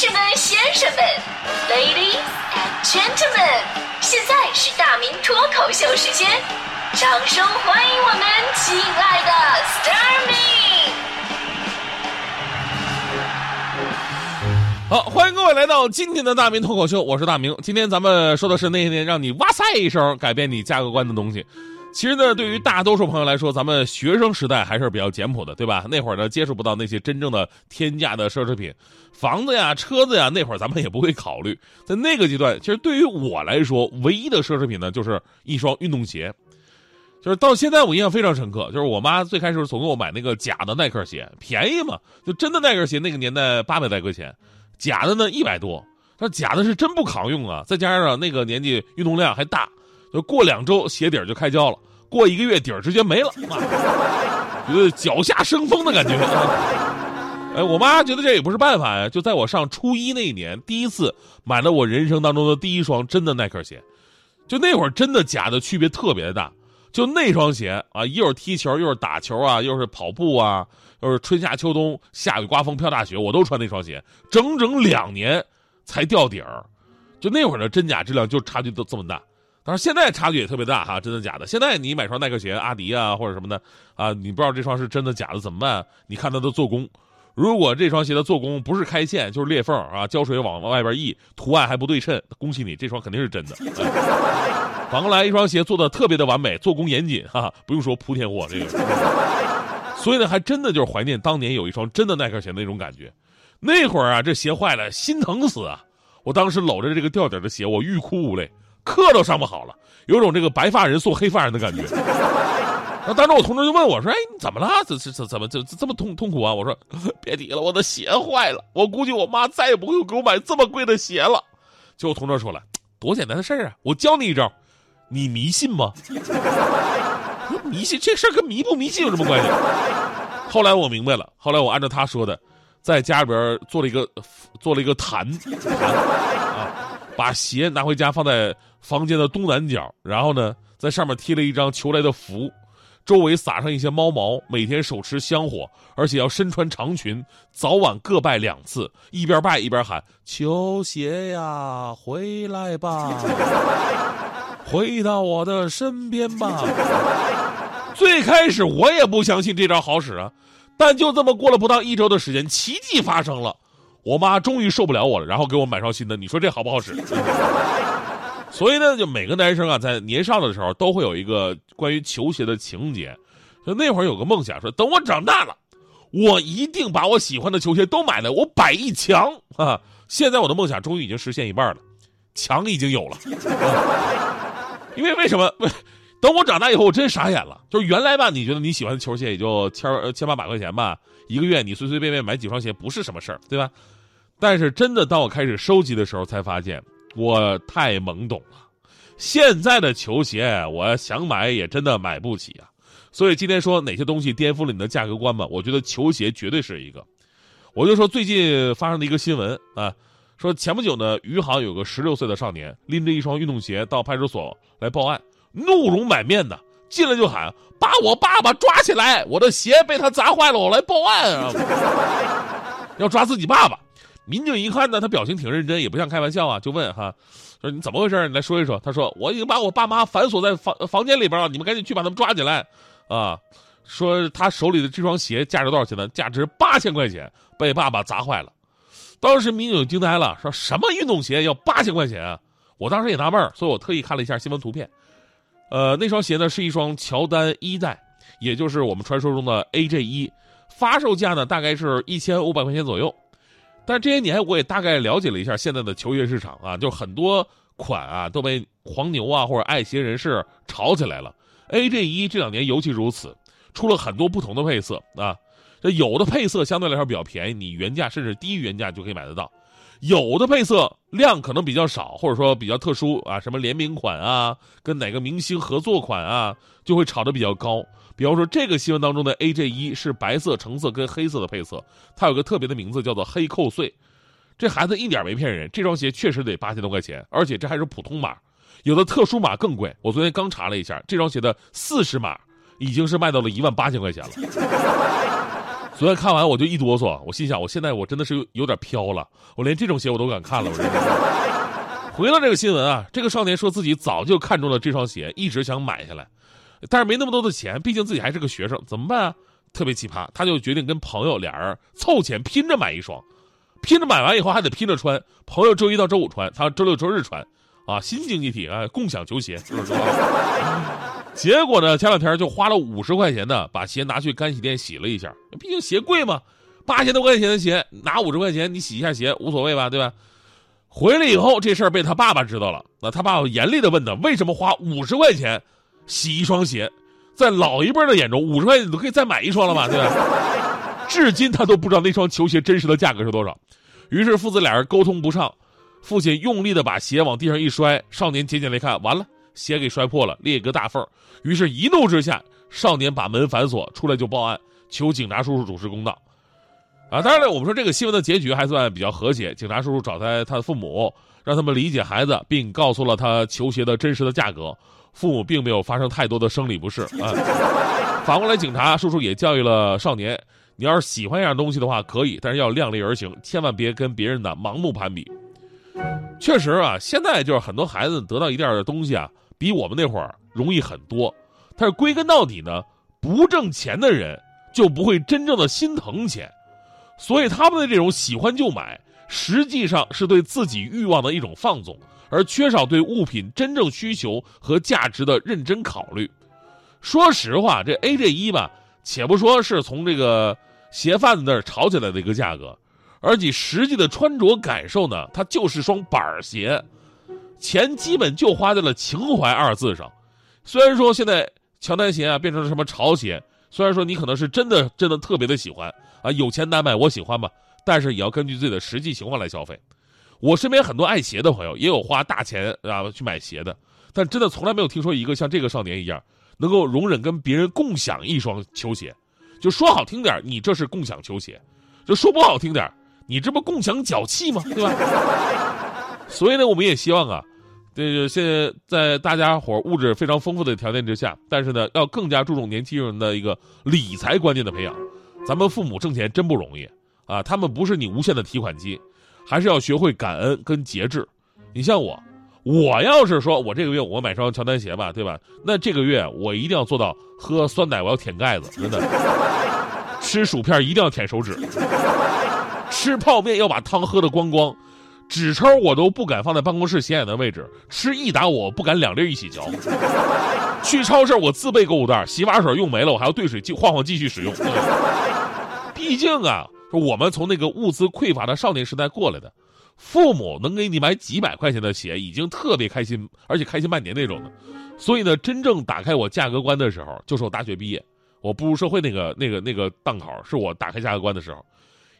士们、先生们，Ladies and Gentlemen，现在是大明脱口秀时间，掌声欢迎我们亲爱的 s t a r m y 好，欢迎各位来到今天的大明脱口秀，我是大明。今天咱们说的是那些年让你哇塞一声改变你价格观的东西。其实呢，对于大多数朋友来说，咱们学生时代还是比较简朴的，对吧？那会儿呢，接触不到那些真正的天价的奢侈品，房子呀、车子呀，那会儿咱们也不会考虑。在那个阶段，其实对于我来说，唯一的奢侈品呢，就是一双运动鞋。就是到现在我印象非常深刻，就是我妈最开始总给我买那个假的耐克鞋，便宜嘛，就真的耐克鞋，那个年代八百来块钱，假的呢一百多。那假的是真不扛用啊，再加上那个年纪运动量还大。就过两周鞋底儿就开胶了，过一个月底儿直接没了，觉得脚下生风的感觉。哎，我妈觉得这也不是办法呀，就在我上初一那一年，第一次买了我人生当中的第一双真的耐克鞋。就那会儿真的假的区别特别大，就那双鞋啊，一会儿踢球，又是打球啊，又是跑步啊，又是春夏秋冬下雨刮风飘大雪，我都穿那双鞋，整整两年才掉底儿。就那会儿的真假质量就差距都这么大。当然，现在差距也特别大哈，真的假的？现在你买双耐克鞋，阿迪啊或者什么的啊，你不知道这双是真的假的怎么办？你看它的做工，如果这双鞋的做工不是开线就是裂缝啊，胶水往外边溢，图案还不对称，恭喜你，这双肯定是真的。反过来，一双鞋做的特别的完美，做工严谨哈，不用说铺天货这个。所以呢，还真的就是怀念当年有一双真的耐克鞋那种感觉。那会儿啊，这鞋坏了，心疼死啊！我当时搂着这个掉底的鞋，我欲哭无泪。课都上不好了，有种这个白发人送黑发人的感觉。那当时我同桌就问我说：“哎，你怎么了？这这这怎么这这么痛痛苦啊？”我说：“别提了，我的鞋坏了。我估计我妈再也不会给我买这么贵的鞋了。”结果同桌说了：“多简单的事儿啊！我教你一招，你迷信吗？迷信这事儿跟迷不迷信有什么关系？” 后来我明白了，后来我按照他说的，在家里边做了一个做了一个坛坛啊，把鞋拿回家放在。房间的东南角，然后呢，在上面贴了一张求来的符，周围撒上一些猫毛，每天手持香火，而且要身穿长裙，早晚各拜两次，一边拜一边喊：“球鞋呀，回来吧，回到我的身边吧。”最开始我也不相信这招好使啊，但就这么过了不到一周的时间，奇迹发生了，我妈终于受不了我了，然后给我买双新的。你说这好不好使？所以呢，就每个男生啊，在年少的时候都会有一个关于球鞋的情节。就那会儿有个梦想，说等我长大了，我一定把我喜欢的球鞋都买来，我摆一墙啊！现在我的梦想终于已经实现一半了，墙已经有了。因为为什么？等我长大以后，我真傻眼了。就是原来吧，你觉得你喜欢的球鞋也就千千八百块钱吧，一个月你随随便便买几双鞋不是什么事儿，对吧？但是真的，当我开始收集的时候，才发现。我太懵懂了，现在的球鞋，我想买也真的买不起啊。所以今天说哪些东西颠覆了你的价格观吧？我觉得球鞋绝对是一个。我就说最近发生的一个新闻啊，说前不久呢，余杭有个十六岁的少年拎着一双运动鞋到派出所来报案，怒容满面的进来就喊：“把我爸爸抓起来！我的鞋被他砸坏了，我来报案啊！” 要抓自己爸爸。民警一看呢，他表情挺认真，也不像开玩笑啊，就问哈，说你怎么回事？你来说一说。他说我已经把我爸妈反锁在房房间里边了，你们赶紧去把他们抓起来，啊，说他手里的这双鞋价值多少钱呢？价值八千块钱，被爸爸砸坏了。当时民警惊呆了，说什么运动鞋要八千块钱啊？我当时也纳闷，所以我特意看了一下新闻图片，呃，那双鞋呢是一双乔丹一代，也就是我们传说中的 AJ 一，发售价呢大概是一千五百块钱左右。但这些年我也大概了解了一下现在的球鞋市场啊，就很多款啊都被黄牛啊或者爱鞋人士炒起来了。AJ 一这两年尤其如此，出了很多不同的配色啊。这有的配色相对来说比较便宜，你原价甚至低于原价就可以买得到；有的配色量可能比较少，或者说比较特殊啊，什么联名款啊，跟哪个明星合作款啊，就会炒得比较高。比方说，这个新闻当中的 AJ 一是白色、橙色跟黑色的配色，它有个特别的名字叫做“黑扣碎”。这孩子一点没骗人，这双鞋确实得八千多块钱，而且这还是普通码，有的特殊码更贵。我昨天刚查了一下，这双鞋的四十码已经是卖到了一万八千块钱了。昨天看完我就一哆嗦，我心想，我现在我真的是有点飘了，我连这种鞋我都敢看了。我真是。回到这个新闻啊，这个少年说自己早就看中了这双鞋，一直想买下来，但是没那么多的钱，毕竟自己还是个学生，怎么办啊？特别奇葩，他就决定跟朋友俩人凑钱拼着买一双，拼着买完以后还得拼着穿，朋友周一到周五穿，他周六周日穿，啊，新经济体啊，共享球鞋，结果呢，前两天就花了五十块钱呢，把鞋拿去干洗店洗了一下。毕竟鞋贵嘛，八千多块钱的鞋，拿五十块钱你洗一下鞋无所谓吧，对吧？回来以后这事儿被他爸爸知道了，那他爸爸严厉的问他，为什么花五十块钱洗一双鞋？在老一辈的眼中，五十块钱你都可以再买一双了吧，对吧？至今他都不知道那双球鞋真实的价格是多少。于是父子俩人沟通不上，父亲用力的把鞋往地上一摔，少年捡起来一看，完了。鞋给摔破了，裂个大缝于是，一怒之下，少年把门反锁，出来就报案，求警察叔叔主持公道。啊，当然了，我们说这个新闻的结局还算比较和谐。警察叔叔找他他的父母，让他们理解孩子，并告诉了他球鞋的真实的价格。父母并没有发生太多的生理不适啊。反过来，警察叔叔也教育了少年：你要是喜欢一样东西的话，可以，但是要量力而行，千万别跟别人的盲目攀比。确实啊，现在就是很多孩子得到一点东西啊。比我们那会儿容易很多，但是归根到底呢，不挣钱的人就不会真正的心疼钱，所以他们的这种喜欢就买，实际上是对自己欲望的一种放纵，而缺少对物品真正需求和价值的认真考虑。说实话，这 AJ 一吧，且不说是从这个鞋贩子那儿炒起来的一个价格，而你实际的穿着感受呢，它就是双板鞋。钱基本就花在了“情怀”二字上，虽然说现在乔丹鞋啊变成了什么潮鞋，虽然说你可能是真的真的特别的喜欢啊，有钱难买我喜欢嘛，但是也要根据自己的实际情况来消费。我身边很多爱鞋的朋友，也有花大钱啊去买鞋的，但真的从来没有听说一个像这个少年一样，能够容忍跟别人共享一双球鞋。就说好听点，你这是共享球鞋；就说不好听点，你这不共享脚气吗？对吧？所以呢，我们也希望啊。这个现在大家伙物质非常丰富的条件之下，但是呢，要更加注重年轻人的一个理财观念的培养。咱们父母挣钱真不容易啊，他们不是你无限的提款机，还是要学会感恩跟节制。你像我，我要是说我这个月我买双乔丹鞋吧，对吧？那这个月我一定要做到喝酸奶我要舔盖子，真的；吃薯片一定要舔手指；吃泡面要把汤喝得光光。纸抽我都不敢放在办公室显眼的位置，吃一打我不敢两粒一起嚼。去超市我自备购物袋，洗发水用没了我还要兑水继晃晃继续使用。毕竟啊，我们从那个物资匮乏的少年时代过来的，父母能给你买几百块钱的鞋已经特别开心，而且开心半年那种的。所以呢，真正打开我价格观的时候，就是我大学毕业，我步入社会那个那个那个档口，是我打开价格观的时候，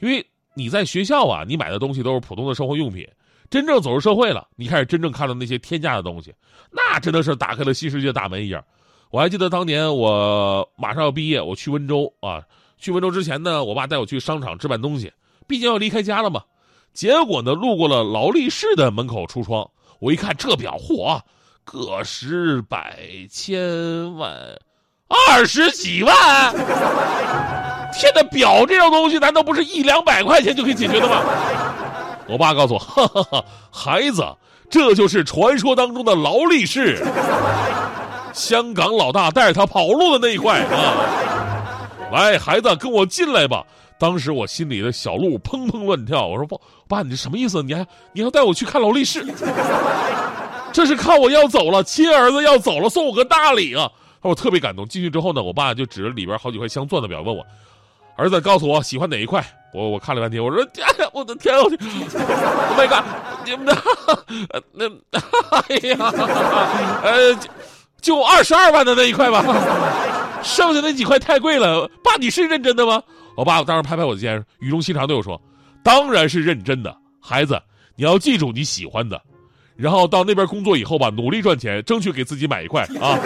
因为。你在学校啊，你买的东西都是普通的生活用品。真正走入社会了，你开始真正看到那些天价的东西，那真的是打开了新世界大门一样。我还记得当年我马上要毕业，我去温州啊，去温州之前呢，我爸带我去商场置办东西，毕竟要离开家了嘛。结果呢，路过了劳力士的门口橱窗，我一看这表，嚯，个十百千万，二十几万。天的表这种东西难道不是一两百块钱就可以解决的吗？我爸告诉我，哈哈哈，孩子，这就是传说当中的劳力士，香港老大带着他跑路的那一块啊！来，孩子，跟我进来吧。当时我心里的小鹿砰砰乱跳，我说不，爸，你这什么意思？你还你要带我去看劳力士？这是看我要走了，亲儿子要走了，送我个大礼啊！我特别感动。进去之后呢，我爸就指着里边好几块镶钻的表问我。儿子，告诉我喜欢哪一块？我我看了半天，我说：“哎呀我的天，我去！Oh my god！你们的那哎呀，呃，就二十二万的那一块吧，剩下那几块太贵了。爸，你是认真的吗？”我爸当时拍拍我的肩，语重心长对我说：“当然是认真的，孩子，你要记住你喜欢的，然后到那边工作以后吧，努力赚钱，争取给自己买一块啊。”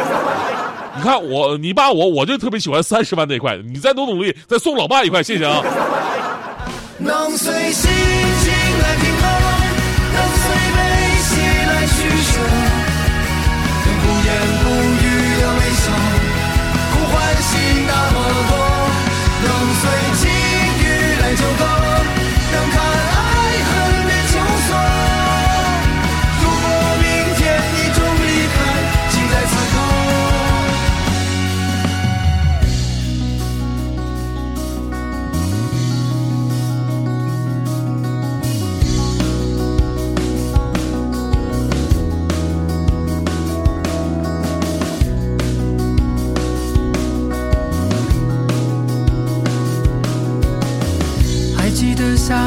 你看我，你爸我，我就特别喜欢三十万那块。你再多努力，再送老爸一块，谢谢啊。能随心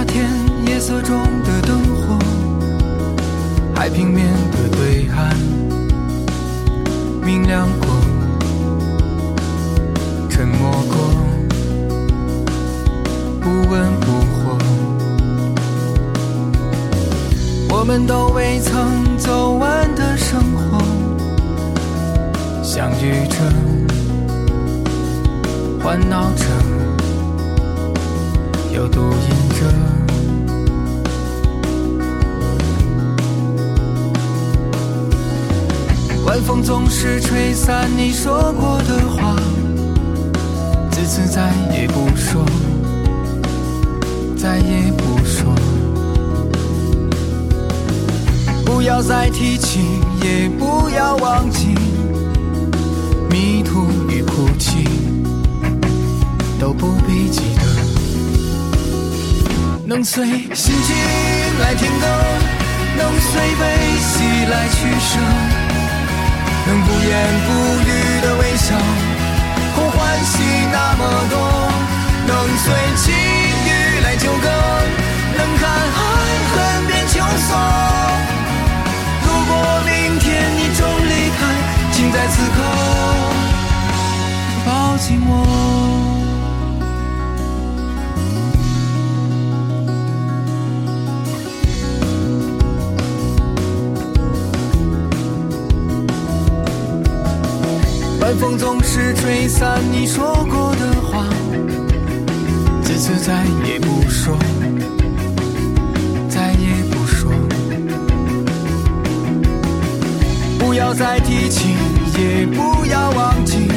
那天夜色中的灯火，海平面的对岸，明亮过，沉默过，不温不火。我们都未曾走完的生活，相遇着，欢闹着，又独饮着。风总是吹散你说过的话，自此再也不说，再也不说。不要再提起，也不要忘记，迷途与哭泣都不必记得。能随心情来听歌，能随悲喜来取舍。能不言不语的微笑，空欢喜那么多，能随境遇来纠葛，是吹散你说过的话，自此再也不说，再也不说。不要再提起，也不要忘记，